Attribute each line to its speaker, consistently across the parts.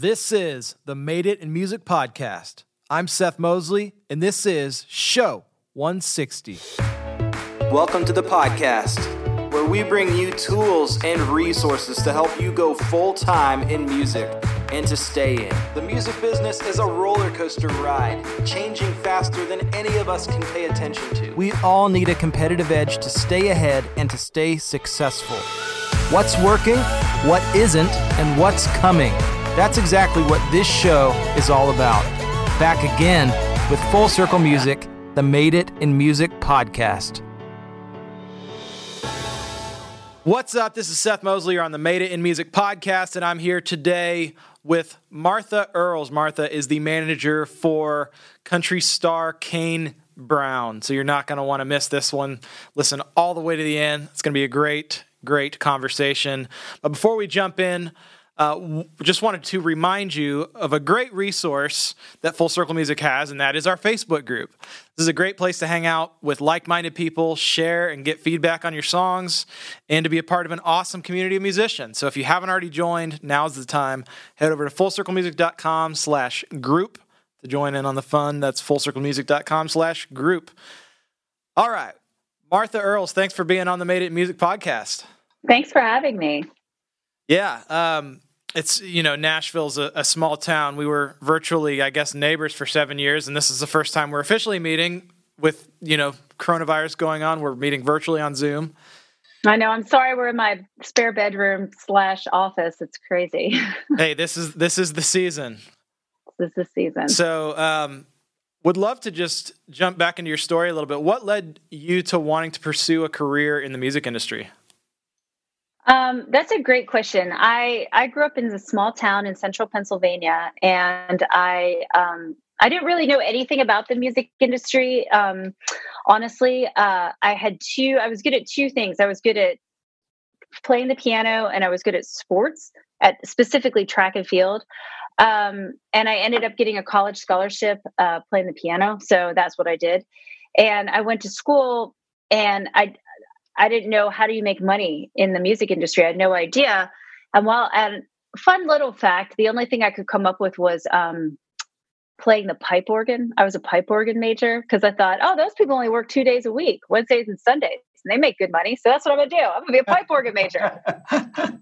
Speaker 1: This is the Made It in Music podcast. I'm Seth Mosley, and this is Show 160.
Speaker 2: Welcome to the podcast, where we bring you tools and resources to help you go full time in music and to stay in. The music business is a roller coaster ride, changing faster than any of us can pay attention to.
Speaker 1: We all need a competitive edge to stay ahead and to stay successful. What's working, what isn't, and what's coming. That's exactly what this show is all about. Back again with Full Circle Music, the Made It in Music podcast. What's up? This is Seth Mosley. On the Made It in Music podcast, and I'm here today with Martha Earls. Martha is the manager for country star Kane Brown. So you're not going to want to miss this one. Listen all the way to the end. It's going to be a great, great conversation. But before we jump in, uh, just wanted to remind you of a great resource that Full Circle Music has, and that is our Facebook group. This is a great place to hang out with like minded people, share and get feedback on your songs, and to be a part of an awesome community of musicians. So if you haven't already joined, now's the time. Head over to fullcirclemusic.com slash group to join in on the fun. That's fullcirclemusic.com slash group. All right. Martha Earls, thanks for being on the Made It Music podcast.
Speaker 3: Thanks for having me.
Speaker 1: Yeah. Um, it's you know Nashville's a, a, small town. We were virtually, I guess, neighbors for seven years, and this is the first time we're officially meeting with you know coronavirus going on. We're meeting virtually on Zoom.
Speaker 3: I know. I'm sorry. We're in my spare bedroom slash office. It's crazy.
Speaker 1: hey, this is this is the season.
Speaker 3: This is the season.
Speaker 1: So, um, would love to just jump back into your story a little bit. What led you to wanting to pursue a career in the music industry?
Speaker 3: Um, that's a great question. I I grew up in a small town in central Pennsylvania, and I um, I didn't really know anything about the music industry. Um, honestly, uh, I had two. I was good at two things. I was good at playing the piano, and I was good at sports, at specifically track and field. Um, and I ended up getting a college scholarship uh, playing the piano, so that's what I did. And I went to school, and I I didn't know how do you make money in the music industry. I had no idea. And while and fun little fact, the only thing I could come up with was um, playing the pipe organ. I was a pipe organ major because I thought, oh, those people only work two days a week, Wednesdays and Sundays, and they make good money. So that's what I'm gonna do. I'm gonna be a pipe organ major.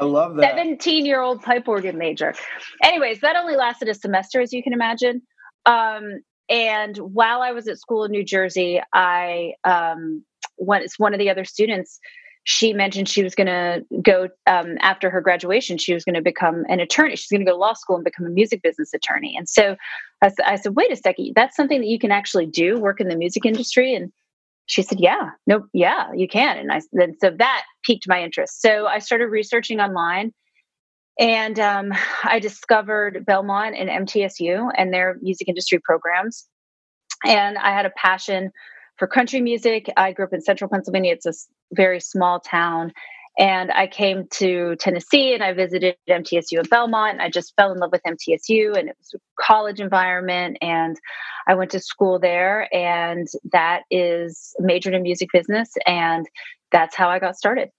Speaker 2: I love that.
Speaker 3: 17 year old pipe organ major. Anyways, that only lasted a semester, as you can imagine. Um, and while I was at school in New Jersey, I um, one, one of the other students she mentioned she was going to go um, after her graduation she was going to become an attorney. She's going to go to law school and become a music business attorney. And so I, I, said wait a second that's something that you can actually do work in the music industry? And she said yeah no yeah you can. And i then so that piqued my interest. So i started researching online and um, i discovered belmont and mtsu and their music industry programs. And i had a passion for country music. I grew up in central Pennsylvania. It's a very small town. And I came to Tennessee and I visited MTSU in Belmont. I just fell in love with MTSU and it was a college environment. And I went to school there, and that is majored in music business. And that's how I got started.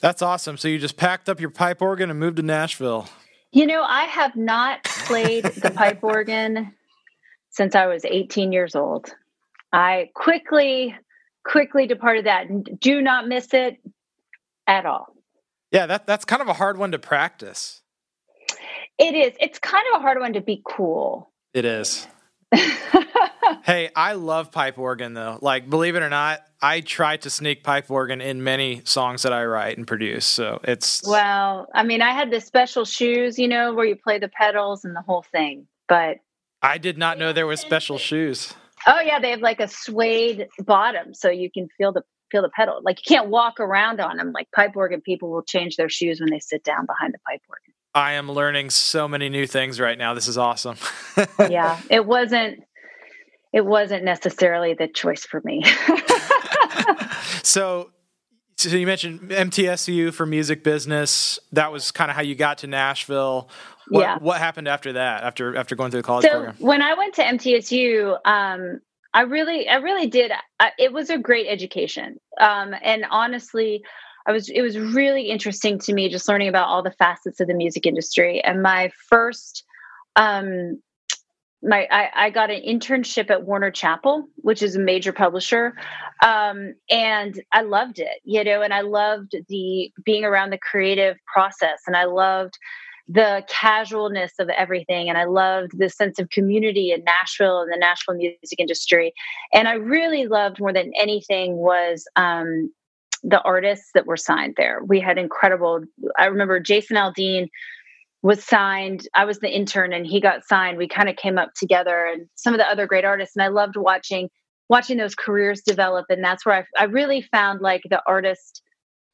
Speaker 1: That's awesome. So you just packed up your pipe organ and moved to Nashville.
Speaker 3: You know, I have not played the pipe organ since I was 18 years old. I quickly, quickly departed that and do not miss it at all.
Speaker 1: Yeah, that, that's kind of a hard one to practice.
Speaker 3: It is. It's kind of a hard one to be cool.
Speaker 1: It is. hey, I love pipe organ though. Like, believe it or not, I try to sneak pipe organ in many songs that I write and produce. So it's
Speaker 3: well, I mean, I had the special shoes, you know, where you play the pedals and the whole thing. But
Speaker 1: I did not know there was special shoes.
Speaker 3: Oh yeah, they have like a suede bottom, so you can feel the feel the pedal. Like you can't walk around on them. Like pipe organ people will change their shoes when they sit down behind the pipe organ.
Speaker 1: I am learning so many new things right now. This is awesome.
Speaker 3: yeah, it wasn't it wasn't necessarily the choice for me.
Speaker 1: so so you mentioned MTSU for music business. That was kind of how you got to Nashville. What, yeah. What happened after that? After after going through the college
Speaker 3: so
Speaker 1: program?
Speaker 3: when I went to MTSU, um, I really, I really did. I, it was a great education, um, and honestly, I was it was really interesting to me just learning about all the facets of the music industry. And my first um my I, I got an internship at Warner Chappell, which is a major publisher. Um, and I loved it, you know, and I loved the being around the creative process and I loved the casualness of everything and i loved the sense of community in nashville and the nashville music industry and i really loved more than anything was um, the artists that were signed there. We had incredible. I remember Jason Aldean was signed. I was the intern, and he got signed. We kind of came up together, and some of the other great artists. And I loved watching watching those careers develop. And that's where I, I really found like the artist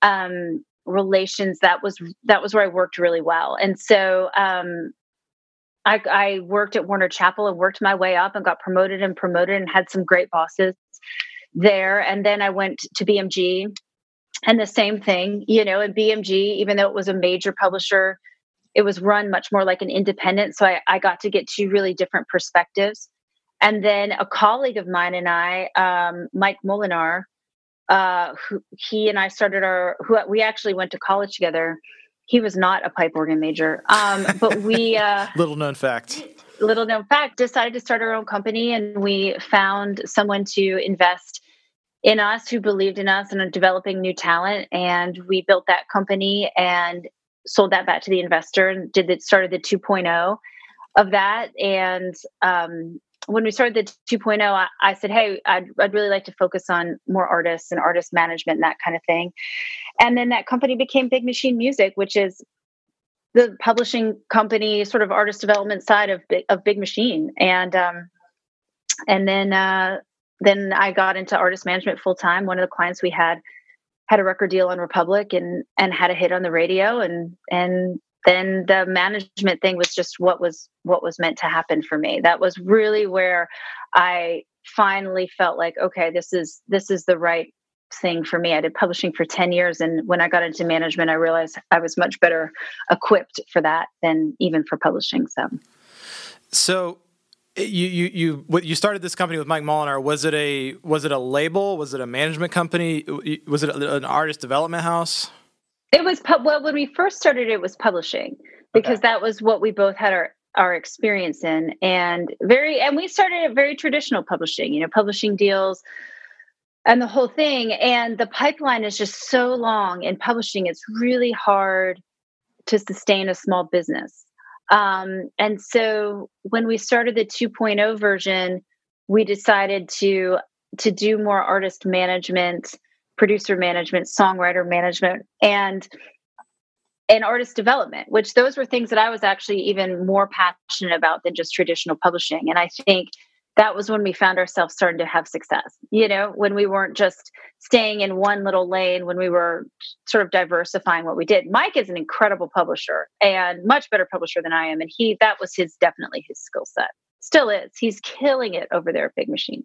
Speaker 3: um, relations. That was that was where I worked really well. And so um, I, I worked at Warner Chappell and worked my way up and got promoted and promoted and had some great bosses there. And then I went to BMG and the same thing, you know, at BMG, even though it was a major publisher, it was run much more like an independent. So I, I got to get two really different perspectives. And then a colleague of mine and I, um, Mike Molinar, uh, who he and I started our, who we actually went to college together. He was not a pipe organ major, um, but we uh,
Speaker 1: little known fact.
Speaker 3: Little known fact. Decided to start our own company, and we found someone to invest in us who believed in us and developing new talent. And we built that company and sold that back to the investor and did it started the 2.0 of that. And um, when we started the 2.0, I, I said, Hey, I'd, I'd really like to focus on more artists and artist management and that kind of thing. And then that company became Big Machine Music, which is the publishing company, sort of artist development side of, of Big Machine. And, um, and then uh, then I got into artist management full time. One of the clients we had had a record deal on Republic and and had a hit on the radio and and then the management thing was just what was what was meant to happen for me. That was really where I finally felt like okay, this is this is the right thing for me. I did publishing for 10 years and when I got into management I realized I was much better equipped for that than even for publishing so
Speaker 1: so you you you what you started this company with Mike Molinar. Was it a was it a label? Was it a management company? Was it an artist development house?
Speaker 3: It was well when we first started. It was publishing because okay. that was what we both had our our experience in, and very and we started at very traditional publishing. You know, publishing deals and the whole thing. And the pipeline is just so long in publishing. It's really hard to sustain a small business. Um, and so when we started the 2.0 version, we decided to to do more artist management, producer management, songwriter management, and and artist development, which those were things that I was actually even more passionate about than just traditional publishing. And I think that was when we found ourselves starting to have success. You know, when we weren't just staying in one little lane, when we were sort of diversifying what we did. Mike is an incredible publisher and much better publisher than I am. And he, that was his definitely his skill set. Still is. He's killing it over there at Big Machine.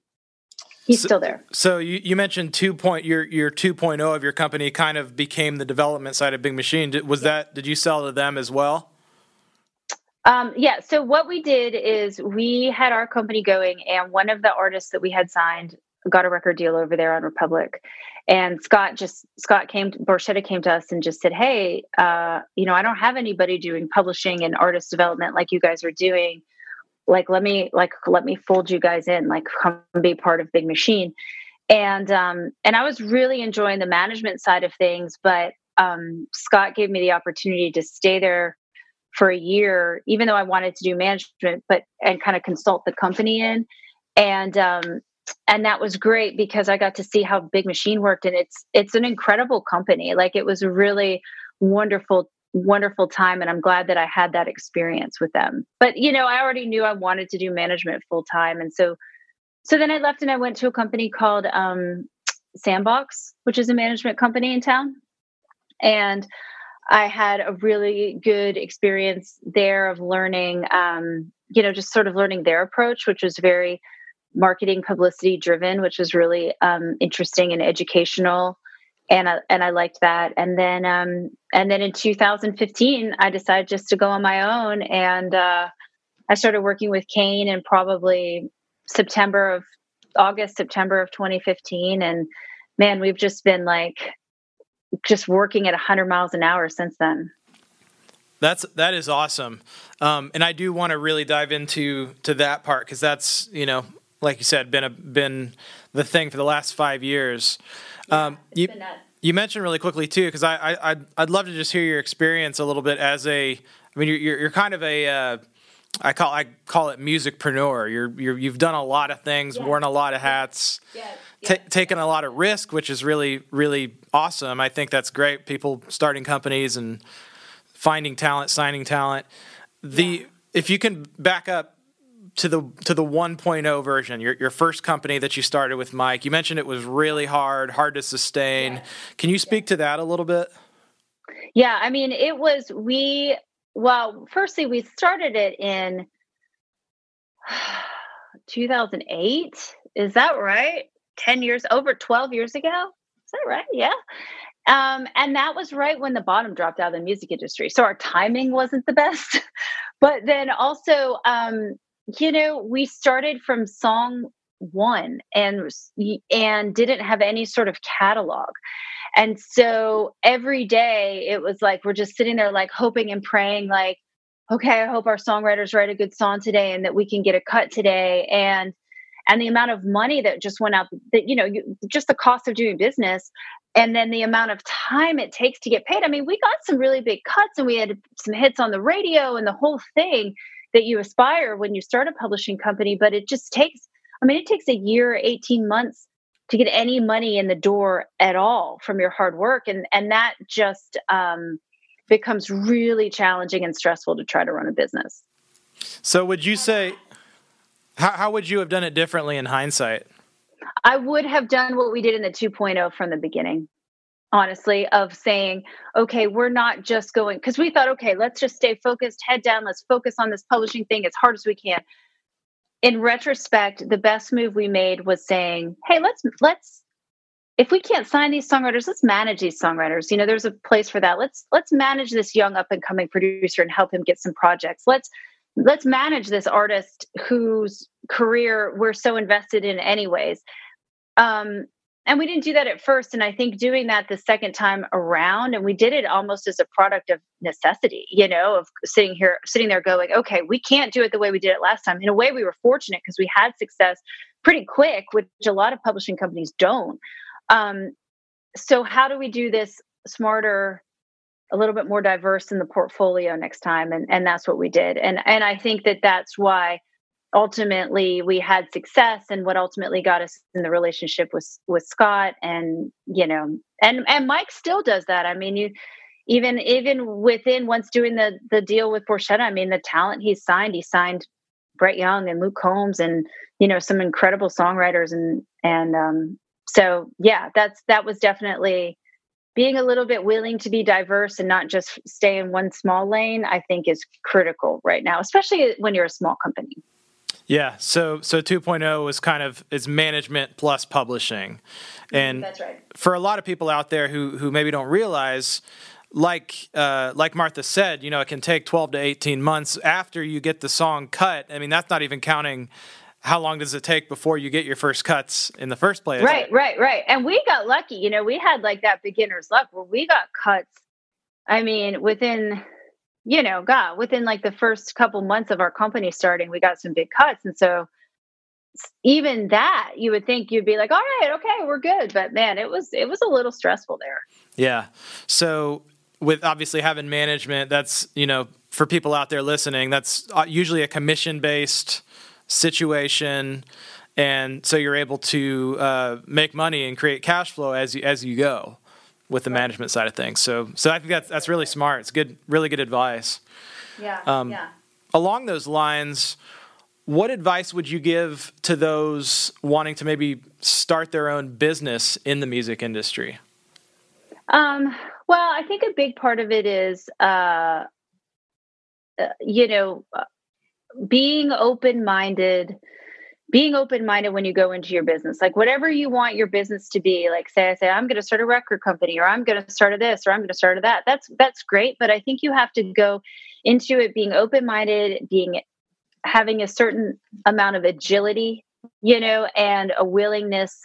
Speaker 3: He's so, still there.
Speaker 1: So you, you mentioned two point your your 2.0 of your company kind of became the development side of Big Machine. Did, was yeah. that did you sell to them as well?
Speaker 3: Um, yeah. So what we did is we had our company going, and one of the artists that we had signed got a record deal over there on Republic. And Scott just Scott came Borchetta came to us and just said, "Hey, uh, you know, I don't have anybody doing publishing and artist development like you guys are doing. Like, let me like let me fold you guys in. Like, come be part of Big Machine." And um, and I was really enjoying the management side of things, but um, Scott gave me the opportunity to stay there for a year, even though I wanted to do management, but and kind of consult the company in. And um, and that was great because I got to see how Big Machine worked, and it's it's an incredible company. Like it was a really wonderful wonderful time and i'm glad that i had that experience with them but you know i already knew i wanted to do management full time and so so then i left and i went to a company called um, sandbox which is a management company in town and I had a really good experience there of learning, um, you know, just sort of learning their approach, which was very marketing publicity driven, which was really um, interesting and educational. And I, and I liked that. And then um, and then in 2015, I decided just to go on my own, and uh, I started working with Kane in probably September of August, September of 2015, and man, we've just been like just working at 100 miles an hour since then.
Speaker 1: That's that is awesome, um, and I do want to really dive into to that part because that's you know like you said been a been the thing for the last five years.
Speaker 3: Yeah, um,
Speaker 1: you, you mentioned really quickly too because I, I I'd, I'd love to just hear your experience a little bit as a I mean you're you're, kind of a uh, I call I call it musicpreneur. You're, you're you've done a lot of things, worn a lot of hats, T- taken a lot of risk, which is really really awesome. I think that's great. People starting companies and finding talent, signing talent. The yeah. if you can back up to the to the 1.0 version, your your first company that you started with Mike. You mentioned it was really hard, hard to sustain. Yeah. Can you speak yeah. to that a little bit?
Speaker 3: Yeah, I mean, it was we well, firstly, we started it in 2008. Is that right? 10 years, over 12 years ago? Is that right? Yeah. Um, and that was right when the bottom dropped out of the music industry. So our timing wasn't the best. but then also, um, you know, we started from song one and and didn't have any sort of catalog and so every day it was like we're just sitting there like hoping and praying like okay i hope our songwriters write a good song today and that we can get a cut today and and the amount of money that just went out that you know you, just the cost of doing business and then the amount of time it takes to get paid i mean we got some really big cuts and we had some hits on the radio and the whole thing that you aspire when you start a publishing company but it just takes I mean, it takes a year, 18 months to get any money in the door at all from your hard work. And, and that just um, becomes really challenging and stressful to try to run a business.
Speaker 1: So, would you say, how, how would you have done it differently in hindsight?
Speaker 3: I would have done what we did in the 2.0 from the beginning honestly of saying okay we're not just going because we thought okay let's just stay focused head down let's focus on this publishing thing as hard as we can in retrospect, the best move we made was saying, "Hey, let's let's if we can't sign these songwriters, let's manage these songwriters. You know, there's a place for that. Let's let's manage this young up and coming producer and help him get some projects. Let's let's manage this artist whose career we're so invested in anyways. Um, and we didn't do that at first and i think doing that the second time around and we did it almost as a product of necessity you know of sitting here sitting there going okay we can't do it the way we did it last time in a way we were fortunate because we had success pretty quick which a lot of publishing companies don't um, so how do we do this smarter a little bit more diverse in the portfolio next time and and that's what we did. And and i think that that's why ultimately we had success and what ultimately got us in the relationship with with Scott and you know and and Mike still does that. I mean you even even within once doing the the deal with Borchetta I mean the talent he's signed he signed Brett Young and Luke Combs and you know some incredible songwriters and and um so yeah that's that was definitely being a little bit willing to be diverse and not just stay in one small lane i think is critical right now especially when you're a small company
Speaker 1: yeah, so so 2.0 was kind of is management plus publishing. And
Speaker 3: That's right.
Speaker 1: for a lot of people out there who who maybe don't realize like uh, like Martha said, you know, it can take 12 to 18 months after you get the song cut. I mean, that's not even counting how long does it take before you get your first cuts in the first place?
Speaker 3: Right, right, right. And we got lucky. You know, we had like that beginner's luck where we got cuts. I mean, within you know, God, within like the first couple months of our company starting, we got some big cuts. And so even that you would think you'd be like, all right, okay, we're good. But man, it was it was a little stressful there.
Speaker 1: Yeah. So with obviously having management, that's, you know, for people out there listening, that's uh, usually a commission based situation. And so you're able to uh, make money and create cash flow as you, as you go with the management side of things. So so I think that's that's really smart. It's good, really good advice.
Speaker 3: Yeah. Um, yeah.
Speaker 1: Along those lines, what advice would you give to those wanting to maybe start their own business in the music industry?
Speaker 3: Um, well, I think a big part of it is, uh, uh you know, being open minded being open minded when you go into your business, like whatever you want your business to be. Like say, I say, I'm going to start a record company, or I'm going to start a this, or I'm going to start a that. That's that's great, but I think you have to go into it being open minded, being having a certain amount of agility, you know, and a willingness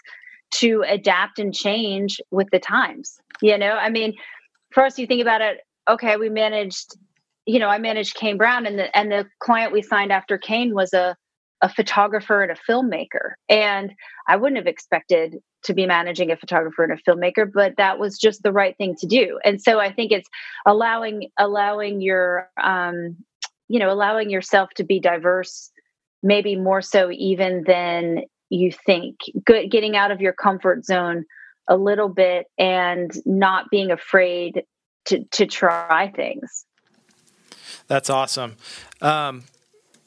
Speaker 3: to adapt and change with the times. You know, I mean, for us, you think about it. Okay, we managed. You know, I managed Kane Brown, and the and the client we signed after Kane was a a photographer and a filmmaker. And I wouldn't have expected to be managing a photographer and a filmmaker, but that was just the right thing to do. And so I think it's allowing allowing your um, you know allowing yourself to be diverse, maybe more so even than you think. Good, getting out of your comfort zone a little bit and not being afraid to to try things.
Speaker 1: That's awesome. Um,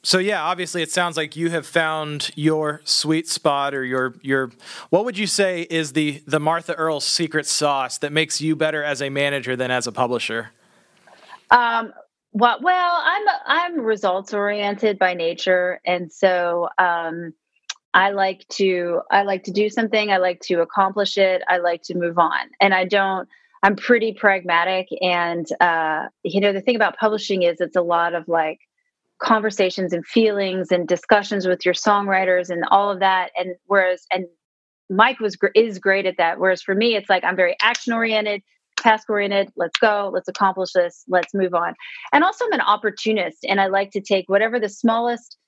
Speaker 1: so yeah, obviously it sounds like you have found your sweet spot or your your what would you say is the the Martha Earl secret sauce that makes you better as a manager than as a publisher?
Speaker 3: Um well, well, I'm I'm results oriented by nature and so um I like to I like to do something, I like to accomplish it, I like to move on. And I don't I'm pretty pragmatic and uh you know the thing about publishing is it's a lot of like conversations and feelings and discussions with your songwriters and all of that. And whereas and mike was is great at that. Whereas for me it's like i'm very action oriented task oriented let's go let's accomplish this let's move on. And also i'm an opportunist and i like to take whatever the smallest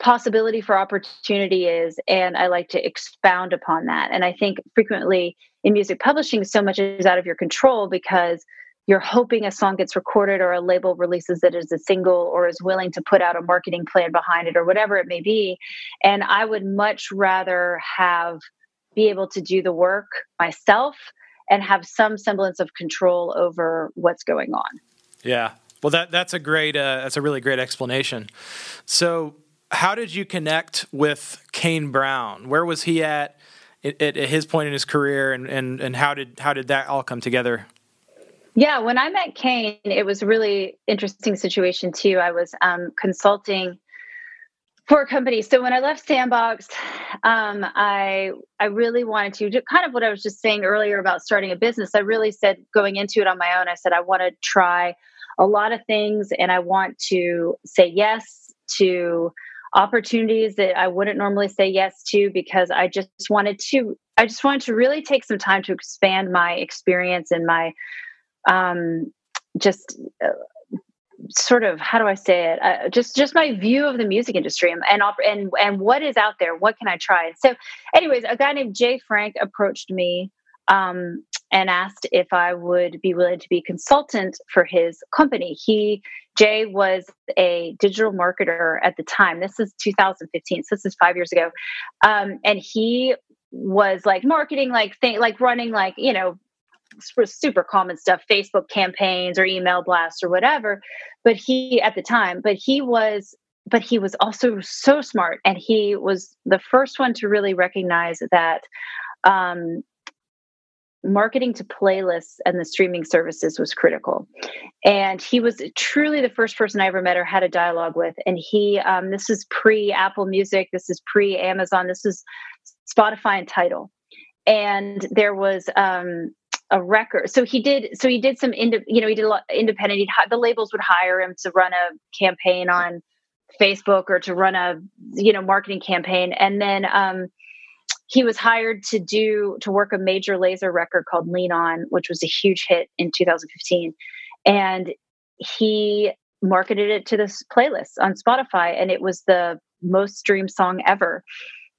Speaker 3: possibility for opportunity is and i like to expound upon that. And i think frequently in music publishing so much is out of your control because you're hoping a song gets recorded or a label releases it as a single or is willing to put out a marketing plan behind it or whatever it may be. And i would much rather have be able to do the work myself and have some semblance of control over what's going on.
Speaker 1: Yeah. Well that that's a great uh, that's a really great explanation. So how did you connect with kane brown where was he at at, at his point in his career and, and, and how did how did that all come together
Speaker 3: yeah, when I met Kane, it was a really interesting situation too. I was um, consulting for a company. So when I left Sandbox, um, I I really wanted to kind of what I was just saying earlier about starting a business. I really said going into it on my own. I said I want to try a lot of things, and I want to say yes to opportunities that I wouldn't normally say yes to because I just wanted to. I just wanted to really take some time to expand my experience and my um, just uh, sort of how do I say it? Uh, just just my view of the music industry and and and and what is out there. What can I try? So, anyways, a guy named Jay Frank approached me um, and asked if I would be willing to be consultant for his company. He Jay was a digital marketer at the time. This is 2015, so this is five years ago, um, and he was like marketing, like think, like running, like you know super common stuff facebook campaigns or email blasts or whatever. But he at the time but he was but he was also so smart. And he was the first one to really recognize that um, marketing to playlists and the streaming services was critical and he was truly the first person i ever met or had a dialogue with and he um, this is pre apple music this is pre amazon this is spotify and Tidal. and there was um, a record. So he did. So he did some. Ind- you know, he did a lot independent. He'd, the labels would hire him to run a campaign on Facebook or to run a you know marketing campaign, and then um, he was hired to do to work a Major Lazer record called Lean On, which was a huge hit in 2015, and he marketed it to this playlist on Spotify, and it was the most streamed song ever.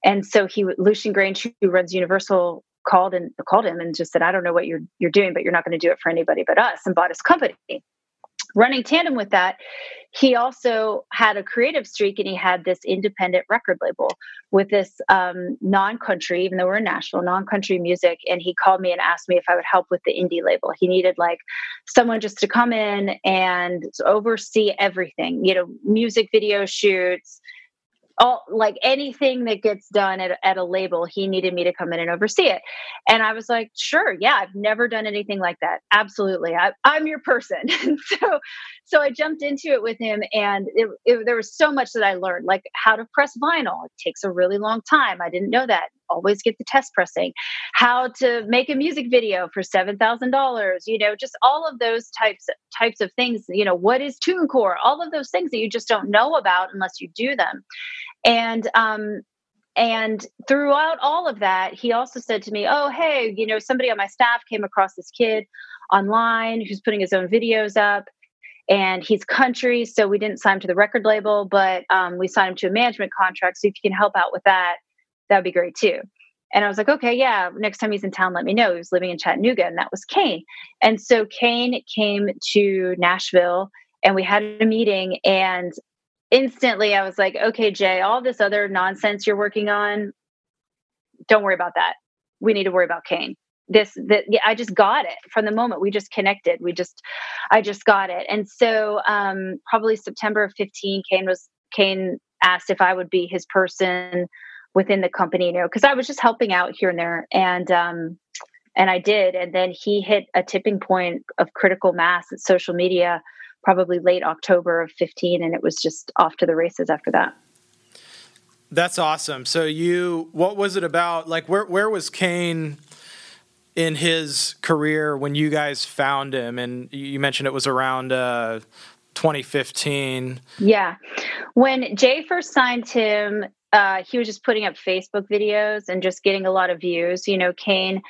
Speaker 3: And so he, Lucian Grainge who runs Universal called and called him and just said, I don't know what you're you're doing, but you're not going to do it for anybody but us, and bought his company. Running tandem with that, he also had a creative streak and he had this independent record label with this um, non country, even though we're in Nashville, non country music. And he called me and asked me if I would help with the indie label. He needed like someone just to come in and oversee everything, you know, music video shoots, all like anything that gets done at, at a label he needed me to come in and oversee it. And i was like sure yeah i've never done anything like that. Absolutely I, am your person. So so i jumped into it with him and it, it, there was so much that i learned like how to press vinyl. It takes a really long time. I didn't know that. Always get the test pressing. How to make a music video for $7000 you know just all of those types types of things you know what is TuneCore? All of those things that you just don't know about unless you do them and um, and throughout all of that, he also said to me, "Oh, hey, you know, somebody on my staff came across this kid online who's putting his own videos up." and he's country so we didn't sign him to the record label but um, we signed him to a management contract so if you can help out with that that would be great too and i was like okay yeah next time he's in town let me know he was living in chattanooga and that was kane and so kane came to nashville and we had a meeting and instantly i was like okay jay all this other nonsense you're working on don't worry about that we need to worry about kane this that yeah, I just got it from the moment we just connected. We just I just got it. And so um probably September of 15 Kane was Kane asked if I would be his person within the company, you know, because I was just helping out here and there. And um and I did. And then he hit a tipping point of critical mass at social media probably late October of 15 and it was just off to the races after that.
Speaker 1: That's awesome. So you what was it about like where where was Kane in his career when you guys found him? And you mentioned it was around uh, 2015
Speaker 3: yeah. When jay first signed him uh, he was just putting up facebook videos and just getting a lot of views. You know kane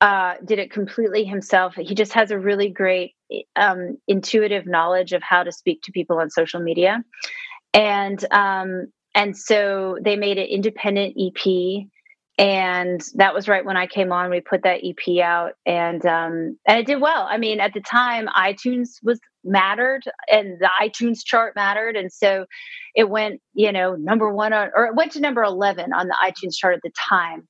Speaker 3: uh, did it completely himself. He just has a really great um, intuitive knowledge of how to speak to people on social media and um, and so they made an independent ep and that was right when I came on. We put that EP out, and um, and it did well. I mean, at the time, iTunes was mattered, and the iTunes chart mattered, and so it went, you know, number one on, or it went to number eleven on the iTunes chart at the time.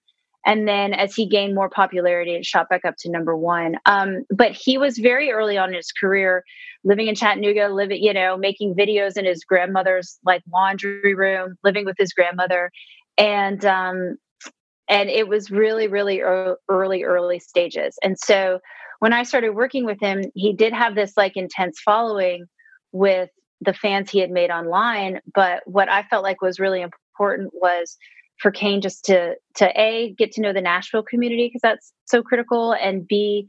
Speaker 3: And then as he gained more popularity, it shot back up to number one. Um, but he was very early on in his career, living in Chattanooga, living, you know, making videos in his grandmother's like laundry room, living with his grandmother. And um, and it was really really early early stages and so when i started working with him he did have this like intense following with the fans he had made online but what i felt like was really important was for kane just to to a get to know the nashville community because that's so critical and b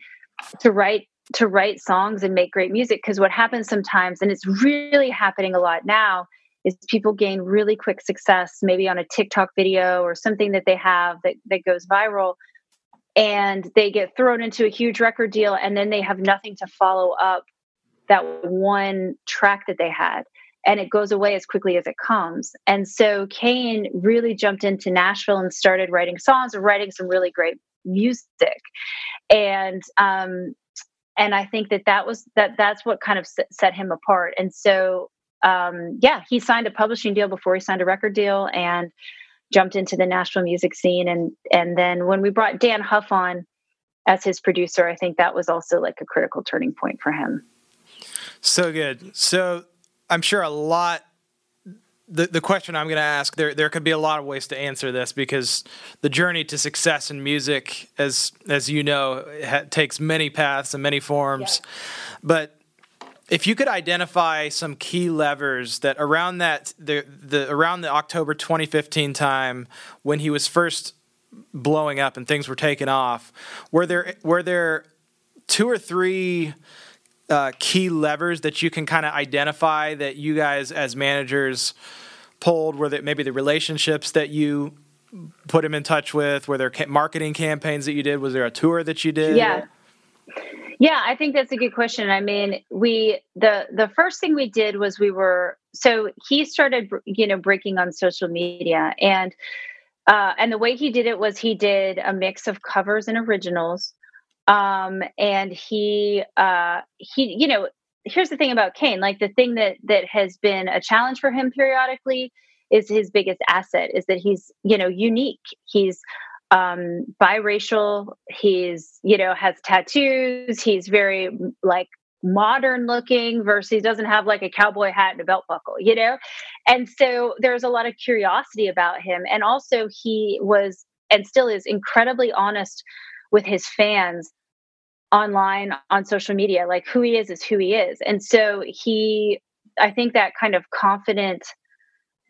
Speaker 3: to write to write songs and make great music because what happens sometimes and it's really happening a lot now is people gain really quick success, maybe on a TikTok video or something that they have that, that goes viral. And they get thrown into a huge record deal, and then they have nothing to follow up that one track that they had. And it goes away as quickly as it comes. And so Kane really jumped into Nashville and started writing songs and writing some really great music. And um, and I think that that was that that's what kind of set him apart. And so um, yeah, he signed a publishing deal before he signed a record deal and jumped into the Nashville music scene. And and then when we brought Dann Huff on as his producer, I think that was also like a critical turning point for him.
Speaker 1: So good. So I'm sure a lot. The, the question I'm going to ask there there could be a lot of ways to answer this because the journey to success in music as as you know ha- takes many paths and many forms yeah. but if you could identify some key levers that around that the the around the October 2015 time when he was first blowing up and things were taking off, were there were there two or three uh, key levers that you can kind of identify that you guys as managers pulled? Were that maybe the relationships that you put him in touch with? Were there marketing campaigns that you did? Was there a tour that you did?
Speaker 3: Yeah. Yeah, I think that's a good question. I mean, we the the first thing we did was we were so he started you know breaking on social media and uh, and the way he did it was he did a mix of covers and originals um, and he uh, he you know here's the thing about Kane like the thing that that has been a challenge for him periodically is his biggest asset is that he's you know unique he's um, biracial. He's, you know, has tattoos. He's very like modern looking versus he doesn't have like a cowboy hat and a belt buckle, you know? And so there's a lot of curiosity about him. And also, he was and still is incredibly honest with his fans online on social media. Like who he is is who he is. And so he, I think that kind of confident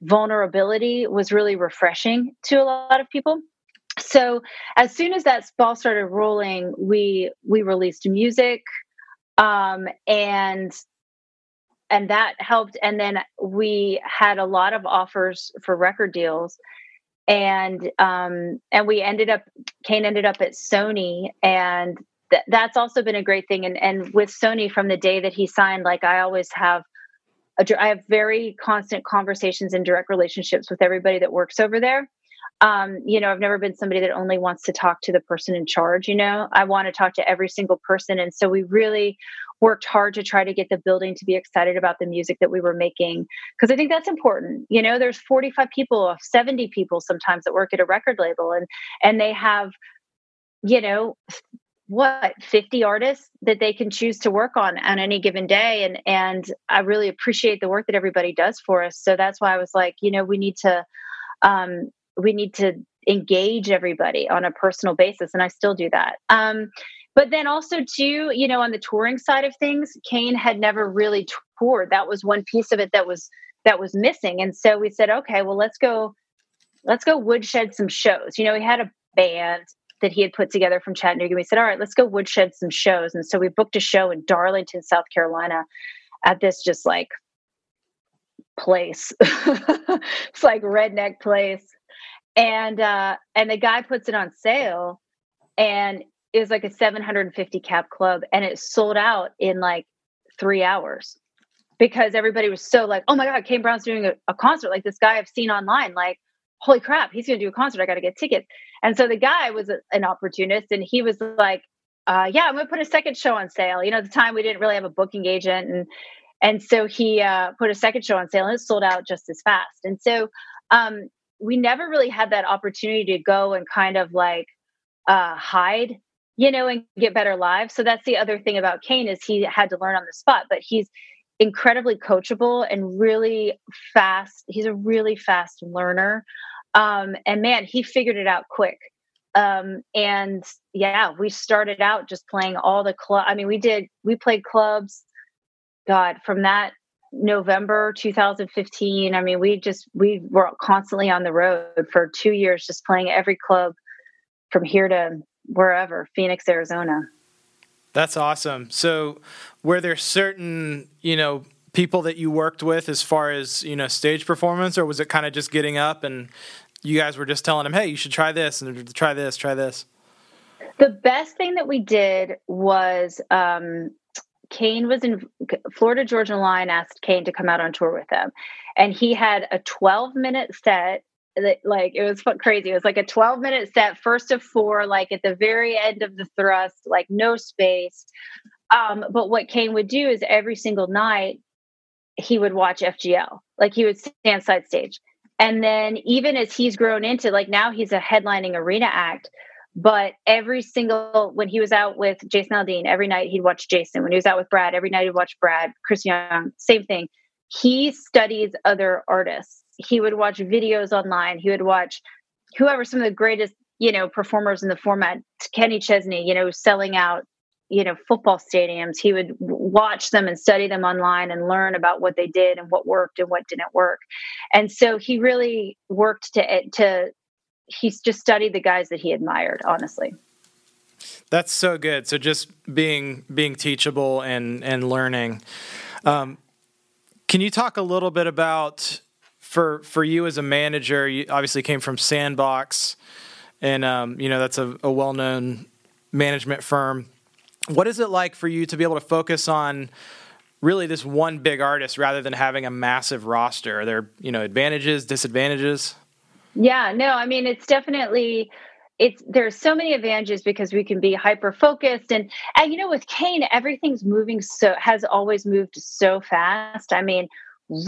Speaker 3: vulnerability was really refreshing to a lot of people so as soon as that ball started rolling we we released music um, and and that helped and then we had a lot of offers for record deals and um, and we ended up Kane ended up at Sony, and th- that's also been a great thing. And and with Sony from the day that he signed, like I always have. I have very constant conversations and direct relationships with everybody that works over there. Um, you know, I've never been somebody that only wants to talk to the person in charge. You know, I want to talk to every single person, and so we really worked hard to try to get the building to be excited about the music that we were making because I think that's important. You know, there's 45 people, 70 people sometimes that work at a record label, and and they have, you know, what 50 artists that they can choose to work on on any given day. And and i really appreciate the work that everybody does for us. So that's why i was like you know we need to um we need to engage everybody on a personal basis and i still do that. Um but then also too you know on the touring side of things kane had never really toured. That was one piece of it that was that was missing. And so we said okay well let's go let's go woodshed some shows. You know we had a band that he had put together from Chattanooga. We said, all right, let's go woodshed some shows. And so we booked a show in Darlington, South Carolina at this just like place. it's like redneck place. And uh and the guy puts it on sale and it was like a 750 cap club and it sold out in like three hours because everybody was so like, oh my God, Kane Brown's doing a, a concert like this guy I've seen online. Like, holy crap, he's going to do a concert. I got to get tickets. And so the guy was a, an opportunist and he was like, uh, yeah, I'm going to put a second show on sale. You know, at the time we didn't really have a booking agent. And, and so he uh, put a second show on sale and it sold out just as fast. And so um, we never really had that opportunity to go and kind of like uh, hide, you know, and get better lives. So that's the other thing about Kane is he had to learn on the spot, but he's incredibly coachable and really fast. He's a really fast learner. Um, and man, he figured it out quick. Um, and yeah, we started out just playing all the club. I mean, we did, we played clubs, God, from that November 2015. I mean, we just, we were constantly on the road for two years, just playing every club from here to wherever, Phoenix, Arizona.
Speaker 1: That's awesome. So, were there certain, you know, people that you worked with as far as you know stage performance, or was it kind of just getting up and you guys were just telling them, "Hey, you should try this and try this, try this"?
Speaker 3: The best thing that we did was um, Kane was in Florida Georgia Line asked Kane to come out on tour with them, and he had a 12 minute set. That, like it was crazy. It was like a 12 minute set, first of four, like at the very end of the thrust, like no space. Um, but what Kane would do is every single night he would watch FGL. Like he would stand side stage. And then even as he's grown into like now he's a headlining arena act. But every single when he was out with Jason Aldean, every night he'd watch Jason. When he was out with Brad, every night he'd watch Brad, Chris Young, same thing. He studies other artists. He would watch videos online. He would watch whoever some of the greatest, you know, performers in the format, Kenny Chesney, you know, selling out you know football stadiums he would watch them and study them online and learn about what they did and what worked and what didn't work. And so he really worked to to he's just studied the guys that he admired honestly.
Speaker 1: That's so good. So just being being teachable and and learning. Um, can you talk a little bit about for for you as a manager you obviously came from sandbox and um, you know that's a, a well-known management firm what is it like for you to be able to focus on really this one big artist rather than having a massive roster? Are there, you know, advantages, disadvantages?
Speaker 3: Yeah, no, I mean it's definitely it's there's so many advantages because we can be hyper focused and and you know with Kane everything's moving so has always moved so fast. I mean,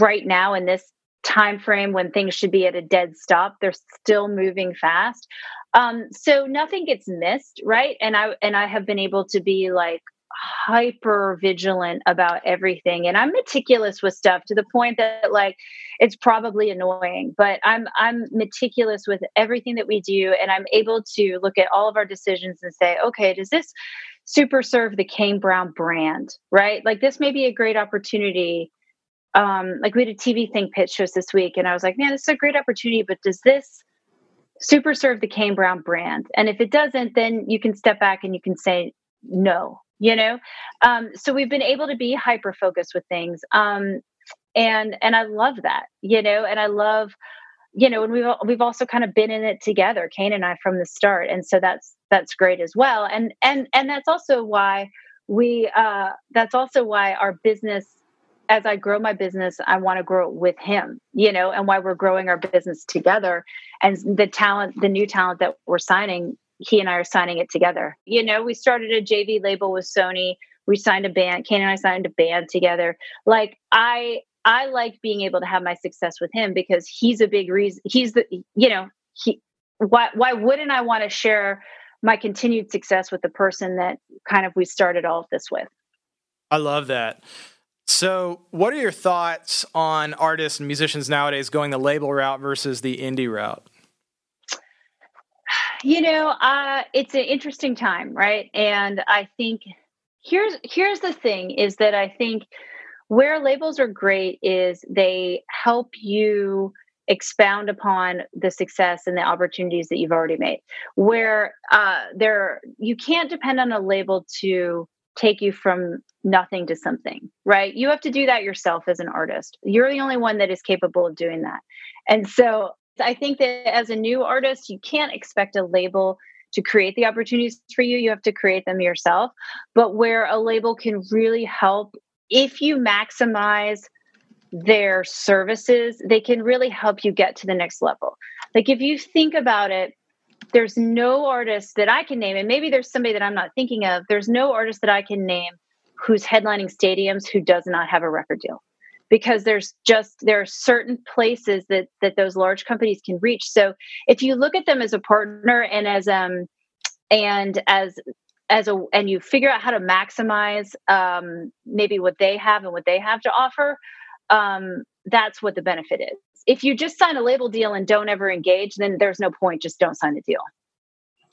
Speaker 3: right now in this time frame when things should be at a dead stop, they're still moving fast. Um, so nothing gets missed, right? And I and I have been able to be like hyper vigilant about everything. And i'm meticulous with stuff to the point that like it's probably annoying but i'm i'm meticulous with everything that we do. And i'm able to look at all of our decisions and say okay does this super serve the kane brown brand? Right? Like this may be a great opportunity um like we had a tv thing pitch to us this week and i was like man this is a great opportunity but does this super serve the Kane Brown brand. And if it doesn't, then you can step back and you can say no, you know? Um, so we've been able to be hyper focused with things. Um, and and I love that, you know, and I love you know, and we've we've also kind of been in it together, Kane and I, from the start, and so that's that's great as well. And and and that's also why we uh, that's also why our business as I grow my business, I want to grow it with him, you know, and why we're growing our business together. And the talent, the new talent that we're signing, he and I are signing it together. You know, we started a JV label with Sony. We signed a band. Kane and I signed a band together. Like I, I like being able to have my success with him because he's a big reason. He's the, you know, he. Why? Why wouldn't I want to share my continued success with the person that kind of we started all of this with?
Speaker 1: I love that. So, what are your thoughts on artists and musicians nowadays going the label route versus the indie route?
Speaker 3: You know, uh, it's an interesting time, right? And I think here's here's the thing: is that I think where labels are great is they help you expound upon the success and the opportunities that you've already made. Where uh, there, you can't depend on a label to take you from nothing to something, right? You have to do that yourself as an artist. You're the only one that is capable of doing that. And so I think that as a new artist, you can't expect a label to create the opportunities for you. You have to create them yourself. But where a label can really help, if you maximize their services, they can really help you get to the next level. Like if you think about it, there's no artist that I can name, and maybe there's somebody that I'm not thinking of. There's no artist that I can name who's headlining stadiums who does not have a record deal because there's just there are certain places that that those large companies can reach so if you look at them as a partner and as um and as as a and you figure out how to maximize um maybe what they have and what they have to offer um that's what the benefit is if you just sign a label deal and don't ever engage, then there's no point. Just don't sign the deal.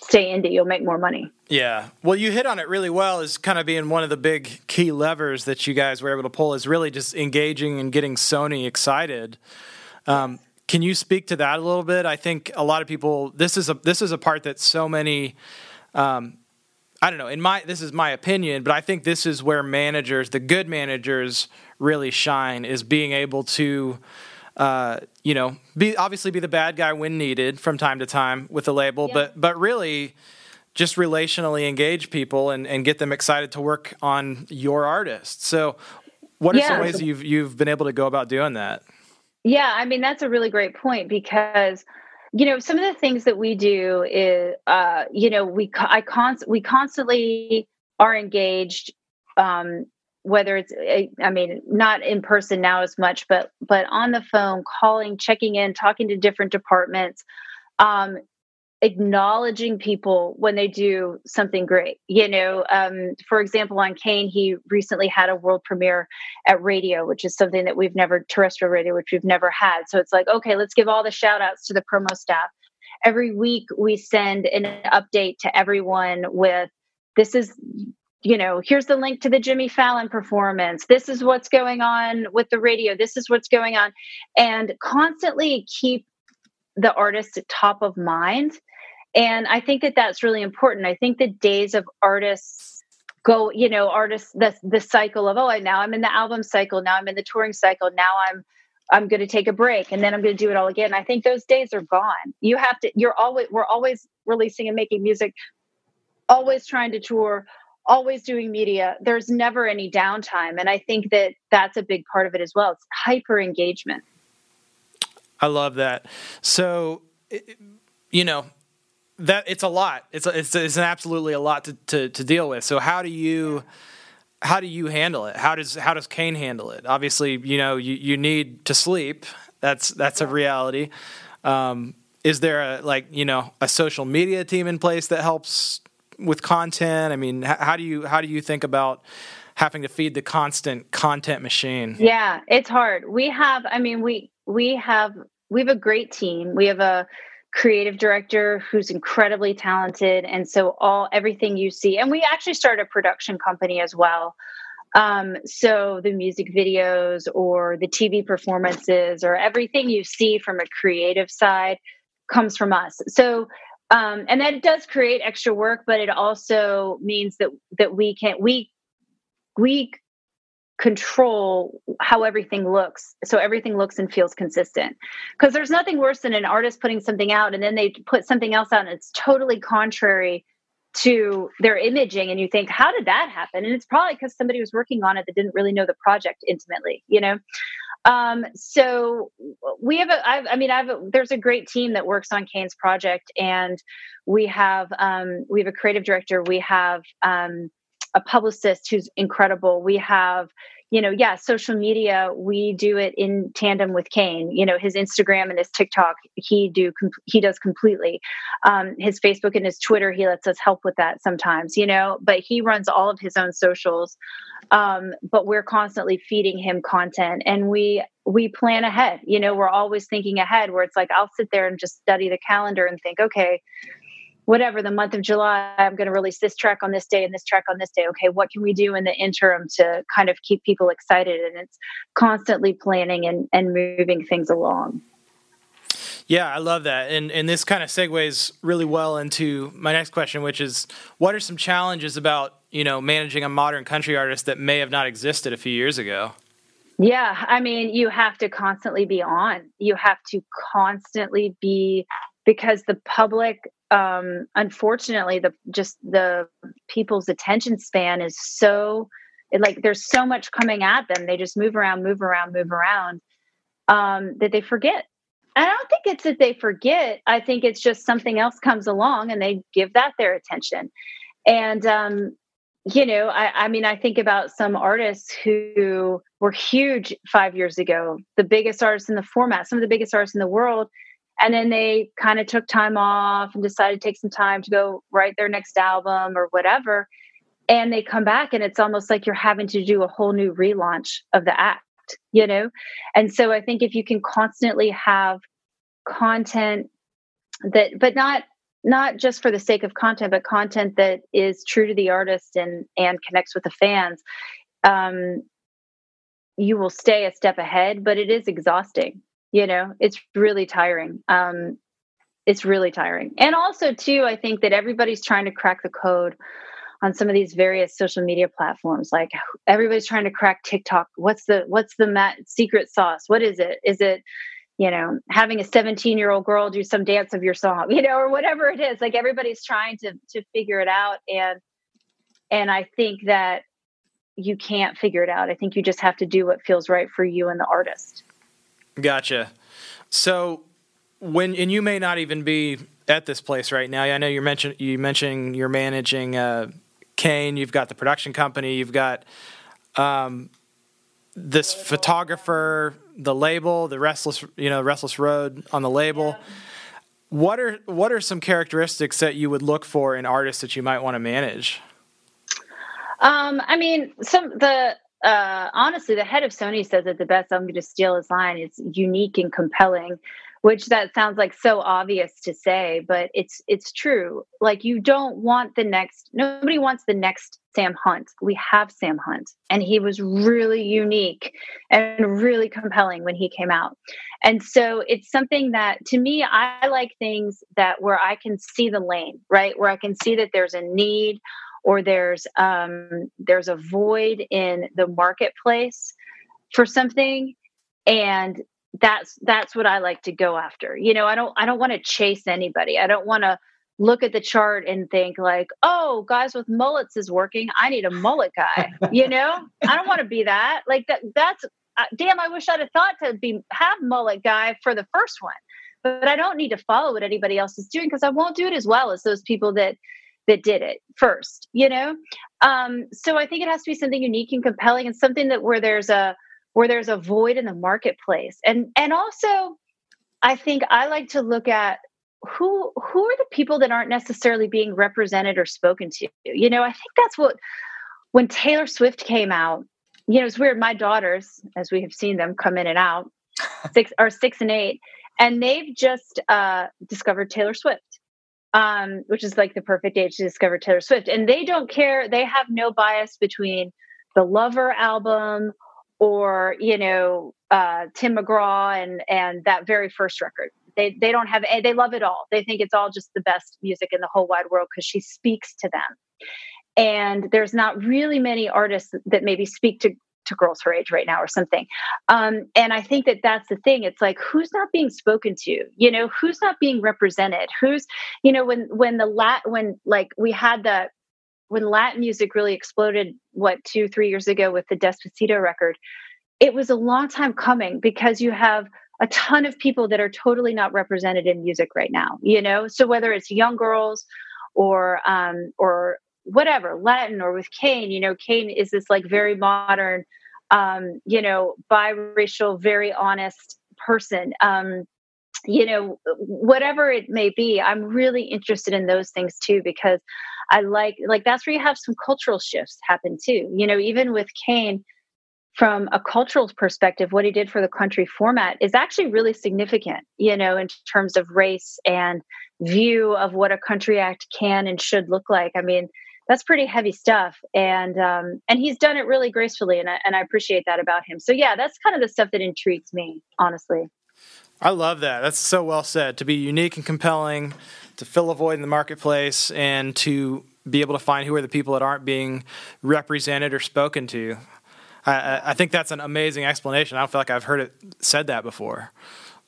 Speaker 3: Stay indie, you'll make more money.
Speaker 1: Yeah. Well, you hit on it really well as kind of being one of the big key levers that you guys were able to pull is really just engaging and getting Sony excited. Um, can you speak to that a little bit? I think a lot of people this is a this is a part that so many um, I don't know. In my this is my opinion, but I think this is where managers, the good managers, really shine is being able to uh, you know, be obviously be the bad guy when needed from time to time with the label, yeah. but but really just relationally engage people and, and get them excited to work on your artist. So, what are yeah. some ways you've you've been able to go about doing that?
Speaker 3: Yeah, I mean that's a really great point because you know some of the things that we do is uh, you know we I const- we constantly are engaged um, whether it's eh, i mean not in person now as much but but on the phone calling checking in talking to different departments um, acknowledging people when they do something great. You know um, for example on kane he recently had a world premiere at radio which is something that we've never terrestrial radio which we've never had. So it's like okay let's give all the shout outs to the promo staff. Every week we send an update to everyone with this is you know, here's the link to the Jimmy Fallon performance. This is what's going on with the radio. This is what's going on. And constantly keep the artist at top of mind. And I think that that's really important. I think the days of artists go, you know, artists, the, the cycle of, oh, now I'm in the album cycle. Now I'm in the touring cycle. Now I'm, I'm going to take a break and then I'm going to do it all again. I think those days are gone. You have to, you're always, we're always releasing and making music, always trying to tour, always doing media there's never any downtime and i think that that's a big part of it as well it's hyper engagement
Speaker 1: i love that. So you know that it's a lot it's a, it's, it's an absolutely a lot to, to, to deal with so how do you how do you handle it? How does how does kane handle it? Obviously you know you, you need to sleep that's that's a reality. Um, is there a like you know a social media team in place that helps with content? I mean, how do you how do you think about having to feed the constant content machine?
Speaker 3: Yeah, it's hard. We have, I mean, we we have we have a great team. We have a creative director who's incredibly talented, and so all everything you see, and we actually started a production company as well. Um, so the music videos or the TV performances or everything you see from a creative side comes from us. So um, and that does create extra work but it also means that that we can we we control how everything looks. So everything looks and feels consistent. Because there's nothing worse than an artist putting something out and then they put something else out and it's totally contrary to their imaging and you think how did that happen? And it's probably because somebody was working on it that didn't really know the project intimately you know um, so we have a I, I mean i've there's a great team that works on kane's project and we have um, we have a creative director we have um, a publicist who's incredible. We have, you know, yeah, social media. We do it in tandem with Kane. You know, his Instagram and his TikTok, he do he does completely. Um, his Facebook and his Twitter, he lets us help with that sometimes. You know, but he runs all of his own socials. Um, but we're constantly feeding him content, and we we plan ahead. You know, we're always thinking ahead. Where it's like I'll sit there and just study the calendar and think, okay whatever the month of July, I'm going to release this track on this day and this track on this day. Okay, what can we do in the interim to kind of keep people excited? And it's constantly planning and, and moving things along.
Speaker 1: Yeah, I love that. And and this kind of segues really well into my next question, which is what are some challenges about, you know, managing a modern country artist that may have not existed a few years ago?
Speaker 3: Yeah, I mean, you have to constantly be on. You have to constantly be because the public um, unfortunately the just the people's attention span is so it, like there's so much coming at them. They just move around move around move around um, that they forget. I don't think it's that they forget. I think it's just something else comes along and they give that their attention. And um, you know I, I mean i think about some artists who were huge five years ago the biggest artists in the format some of the biggest artists in the world and then they kind of took time off and decided to take some time to go write their next album or whatever. And they come back and it's almost like you're having to do a whole new relaunch of the act you know? And so i think if you can constantly have content that but not not just for the sake of content but content that is true to the artist and and connects with the fans um you will stay a step ahead but it is exhausting you know it's really tiring. Um it's really tiring. And also too i think that everybody's trying to crack the code on some of these various social media platforms. Like everybody's trying to crack tiktok. What's the what's the mat- secret sauce? What is it? Is it you know having a 17 year old girl do some dance of your song you know or whatever it is? Like everybody's trying to to figure it out. And and i think that you can't figure it out. I think you just have to do what feels right for you and the artist
Speaker 1: Gotcha. So when and you may not even be at this place right now. I know you mentioned you mentioning you're managing uh, Kane. You've got the production company. You've got um, this photographer, the label, the restless you know restless road on the label. Yeah. What are what are some characteristics that you would look for in artists that you might want to manage?
Speaker 3: Um, I mean, some the uh, honestly, the head of Sony says it the best. I'm going to steal his line. It's unique and compelling, which that sounds like so obvious to say, but it's it's true. Like you don't want the next. Nobody wants the next Sam Hunt. We have Sam Hunt, and he was really unique and really compelling when he came out. And so it's something that to me, I like things that where I can see the lane, right? Where I can see that there's a need or there's um, there's a void in the marketplace for something and that's that's what i like to go after. You know i don't i don't want to chase anybody. I don't want to look at the chart and think like oh guys with mullets is working. I need a mullet guy. You know? I don't want to be that. Like that that's uh, damn i wish i'd have thought to be have mullet guy for the first one but i don't need to follow what anybody else is doing because i won't do it as well as those people that that did it first you know? Um, so i think it has to be something unique and compelling and something that where there's a where there's a void in the marketplace. And and also i think i like to look at who who are the people that aren't necessarily being represented or spoken to you know? I think that's what when taylor swift came out you know it's weird my daughters as we have seen them come in and out six or six and eight and they've just uh, discovered taylor swift um, which is like the perfect age to discover Taylor Swift. And they don't care, they have no bias between the Lover album or, you know, uh, Tim McGraw and and that very first record. They they don't have they love it all. They think it's all just the best music in the whole wide world because she speaks to them. And there's not really many artists that maybe speak to to girls her age right now or something. Um, and I think that that's the thing. It's like who's not being spoken to? You know, who's not being represented? Who's you know when when the lat when like we had the when Latin music really exploded, what two three years ago with the Despacito record, it was a long time coming because you have a ton of people that are totally not represented in music right now. You know, so whether it's young girls or um, or whatever Latin or with kane you know, kane is this like very modern, um, you know, biracial, very honest person. Um, you know, whatever it may be, I'm really interested in those things too because I like like that's where you have some cultural shifts happen too. You know, even with Kane, from a cultural perspective, what he did for the country format is actually really significant, you know, in terms of race and view of what a country act can and should look like. I mean, that's pretty heavy stuff and um, and he's done it really gracefully and I, and I appreciate that about him. So yeah that's kind of the stuff that intrigues me honestly.
Speaker 1: I love that. That's so well said. To be unique and compelling to fill a void in the marketplace and to be able to find who are the people that aren't being represented or spoken to. I, I think that's an amazing explanation. I don't feel like i've heard it said that before.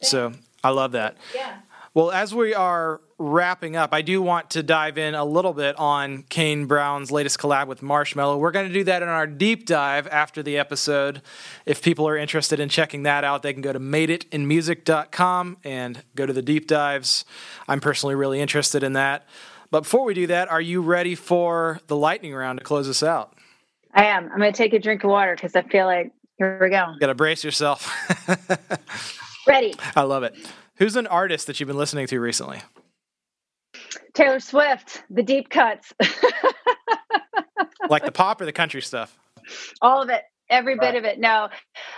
Speaker 1: So i love that.
Speaker 3: Yeah.
Speaker 1: Well, as we are wrapping up, I do want to dive in a little bit on Kane Brown's latest collab with Marshmello. We're going to do that in our deep dive after the episode. If people are interested in checking that out, they can go to madeitinmusic.com and go to the deep dives. I'm personally really interested in that. But before we do that, are you ready for the lightning round to close us out?
Speaker 3: I am. I'm going to take a drink of water because I feel like here we go.
Speaker 1: Got to brace yourself.
Speaker 3: ready.
Speaker 1: I love it. Who's an artist that you've been listening to recently?
Speaker 3: Taylor Swift, the deep cuts.
Speaker 1: like the pop or the country stuff?
Speaker 3: All of it. Every right. bit of it. No.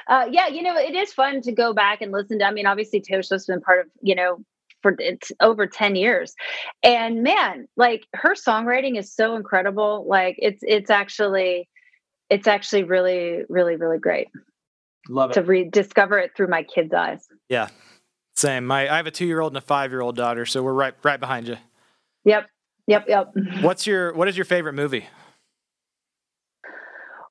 Speaker 3: Uh, yeah, you know, it is fun to go back and listen to. I mean, obviously Taylor Swift's been part of, you know, for it's over 10 years. And man, like her songwriting is so incredible. Like it's it's actually it's actually really, really, really great.
Speaker 1: Love it.
Speaker 3: To rediscover it through my kids' eyes.
Speaker 1: Yeah. Same. My I have a two year old and a five year old daughter, so we're right right behind you.
Speaker 3: Yep. Yep. Yep.
Speaker 1: What's your what is your favorite movie?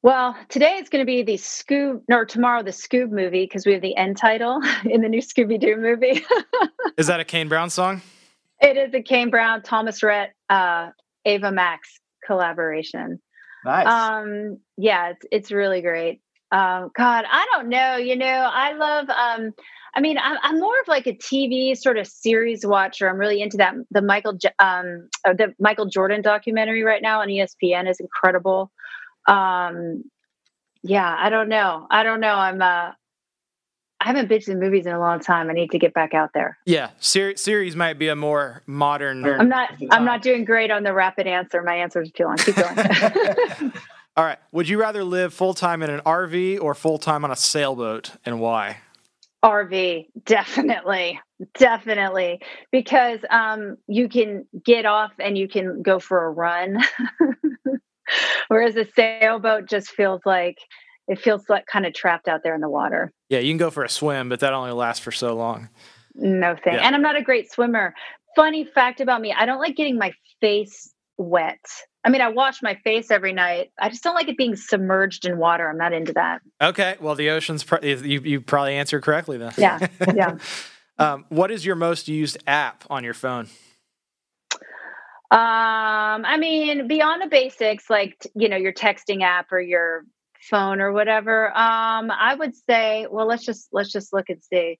Speaker 3: Well, today it's going to be the Scoob, or tomorrow the Scoob movie because we have the end title in the new Scooby Doo movie.
Speaker 1: is that a Kane Brown song?
Speaker 3: It is a Kane Brown, Thomas Rhett, uh, Ava Max collaboration.
Speaker 2: Nice.
Speaker 3: Um, yeah, it's it's really great. Um, God, I don't know. You know, I love. Um, I mean, I'm, I'm, more of like a TV sort of series watcher. I'm really into that. The Michael, um, the Michael Jordan documentary right now on ESPN is incredible. Um, yeah, I don't know. I don't know. I'm. Uh, I haven't been to movies in a long time. I need to get back out there.
Speaker 1: Yeah, ser- series might be a more modern.
Speaker 3: I'm not. I'm not doing great on the rapid answer. My answer is too long. Keep going.
Speaker 1: All right. Would you rather live full time in an RV or full time on a sailboat, and why?
Speaker 3: RV, definitely, definitely, because um, you can get off and you can go for a run, whereas a sailboat just feels like it feels like kind of trapped out there in the water.
Speaker 1: Yeah, you can go for a swim, but that only lasts for so long.
Speaker 3: No thing. Yeah. And I'm not a great swimmer. Funny fact about me, I don't like getting my face wet. I mean, I wash my face every night. I just don't like it being submerged in water. I'm not into that.
Speaker 1: Okay. Well, the ocean's, pro- you, you probably answered correctly then.
Speaker 3: Yeah. Yeah.
Speaker 1: um, what is your most used app on your phone?
Speaker 3: Um, I mean, beyond the basics, like, you know, your texting app or your phone or whatever, um, I would say, well, let's just, let's just look and see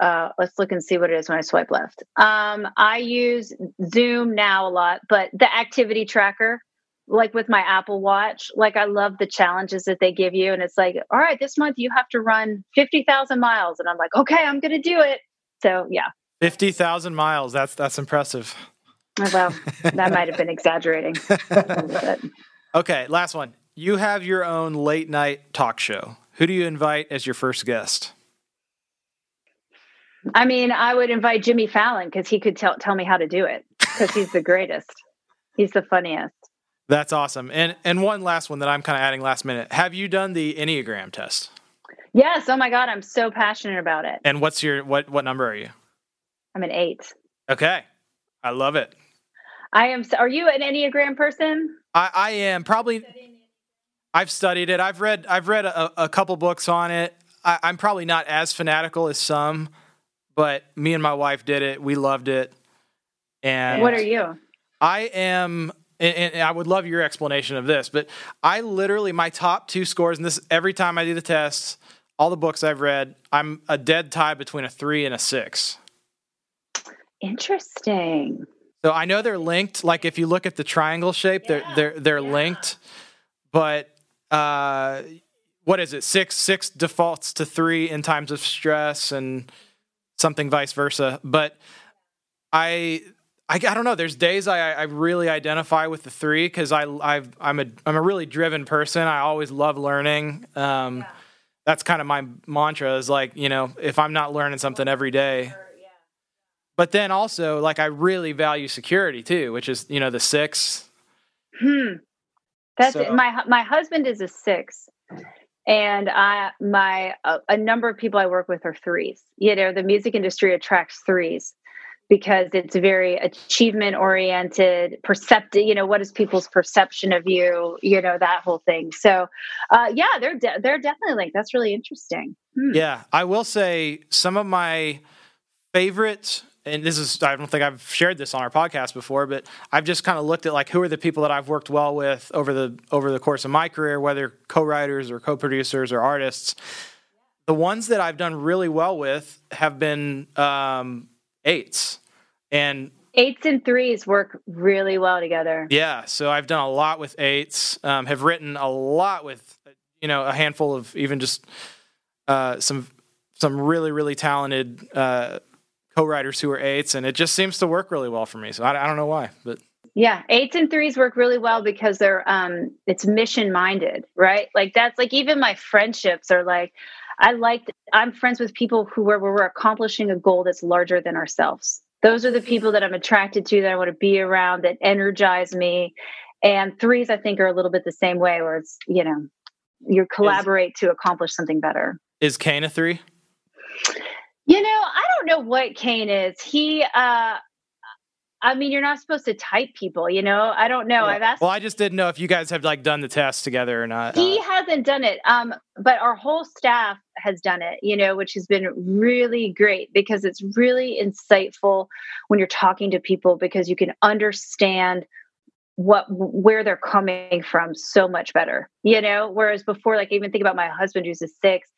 Speaker 3: uh, let's look and see what it is when I swipe left. Um, I use Zoom now a lot, but the activity tracker, like with my Apple Watch, like I love the challenges that they give you. And it's like, all right, this month you have to run 50,000 miles. And I'm like, okay, I'm going to do it. So, yeah.
Speaker 1: 50,000 miles. That's, that's impressive.
Speaker 3: Oh, well, that might have been exaggerating.
Speaker 1: okay, last one. You have your own late night talk show. Who do you invite as your first guest?
Speaker 3: I mean, I would invite Jimmy Fallon because he could tell tell me how to do it because he's the greatest. He's the funniest.
Speaker 1: That's awesome. And and one last one that I'm kind of adding last minute. Have you done the Enneagram test?
Speaker 3: Yes. Oh my God, I'm so passionate about it.
Speaker 1: And what's your what what number are you?
Speaker 3: I'm an eight.
Speaker 1: Okay, I love it.
Speaker 3: I am. Are you an Enneagram person?
Speaker 1: I, I am probably. I've studied it. I've read I've read a, a couple books on it. I, I'm probably not as fanatical as some, but me and my wife did it. We loved it. And
Speaker 3: what are you?
Speaker 1: I am and, and, I would love your explanation of this, but I literally my top two scores, and this every time I do the tests, all the books I've read, I'm a dead tie between a three and a six.
Speaker 3: Interesting.
Speaker 1: So I know they're linked. Like if you look at the triangle shape, yeah, they're they're they're yeah. linked. But uh, what is it? Six six defaults to three in times of stress, and something vice versa. But I I, I don't know. There's days I, I really identify with the three because I I've, I'm a I'm a really driven person. I always love learning. Um, yeah. That's kind of my mantra. Is like you know if I'm not learning something every day. But then also like I really value security too, which is you know the six.
Speaker 3: Hmm. That's so. my my husband is a six, and I my uh, a number of people I work with are threes. You know the music industry attracts threes because it's very achievement oriented perceptive you know what is people's perception of you you know that whole thing so uh, yeah they're de- they're definitely like that's really interesting
Speaker 1: hmm. yeah i will say some of my favorite and this is i don't think i've shared this on our podcast before but i've just kind of looked at like who are the people that i've worked well with over the over the course of my career whether co-writers or co-producers or artists the ones that i've done really well with have been um, eights. And
Speaker 3: eights and threes work really well together.
Speaker 1: Yeah. So I've done a lot with eights, um, have written a lot with, you know, a handful of even just uh, some some really really talented uh, co-writers who are eights, and it just seems to work really well for me. So I, I don't know why, but
Speaker 3: yeah, eights and threes work really well because they're um, it's mission minded, right? Like that's like even my friendships are like I like, I'm friends with people who are, where we're accomplishing a goal that's larger than ourselves. Those are the people that I'm attracted to, that I want to be around, that energize me. And threes, I think, are a little bit the same way, where it's, you know, you collaborate is, to accomplish something better.
Speaker 1: Is Kane a three?
Speaker 3: You know, I don't know what Kane is. He, uh, I mean, you're not supposed to type people, you know. I don't know. Yeah. I've asked.
Speaker 1: Well, I just didn't know if you guys have like done the test together or not.
Speaker 3: He uh, hasn't done it, um, but our whole staff has done it, you know, which has been really great because it's really insightful when you're talking to people because you can understand what where they're coming from so much better, you know. Whereas before, like even think about my husband who's a six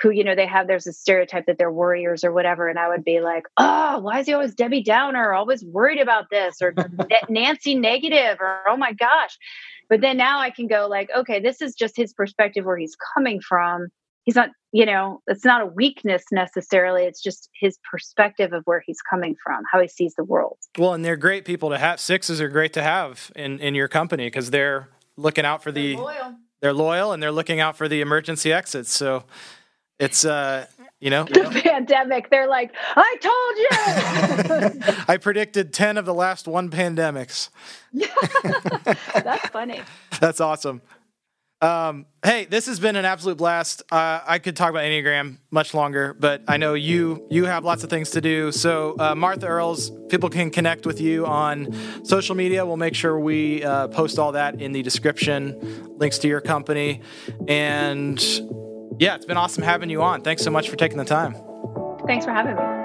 Speaker 3: who you know they have there's a stereotype that they're warriors or whatever and i would be like oh why is he always debbie downer always worried about this? Or nancy negative or oh my gosh. But then now i can go like okay this is just his perspective where he's coming from. He's not you know it's not a weakness necessarily it's just his perspective of where he's coming from how he sees the world.
Speaker 1: Well and they're great people to have sixes are great to have in in your company because they're looking out for the they're loyal. they're loyal and they're looking out for the emergency exits so it's uh you know?
Speaker 3: The pandemic they're like i
Speaker 1: told you! I predicted 10 of the last one pandemics.
Speaker 3: That's funny.
Speaker 1: That's awesome. Um, hey this has been an absolute blast. Uh, i could talk about enneagram much longer but i know you you have lots of things to do. So uh, martha earls people can connect with you on social media. We'll make sure we uh, post all that in the description links to your company. And yeah, it's been awesome having you on. Thanks so much for taking the time.
Speaker 3: Thanks for having me.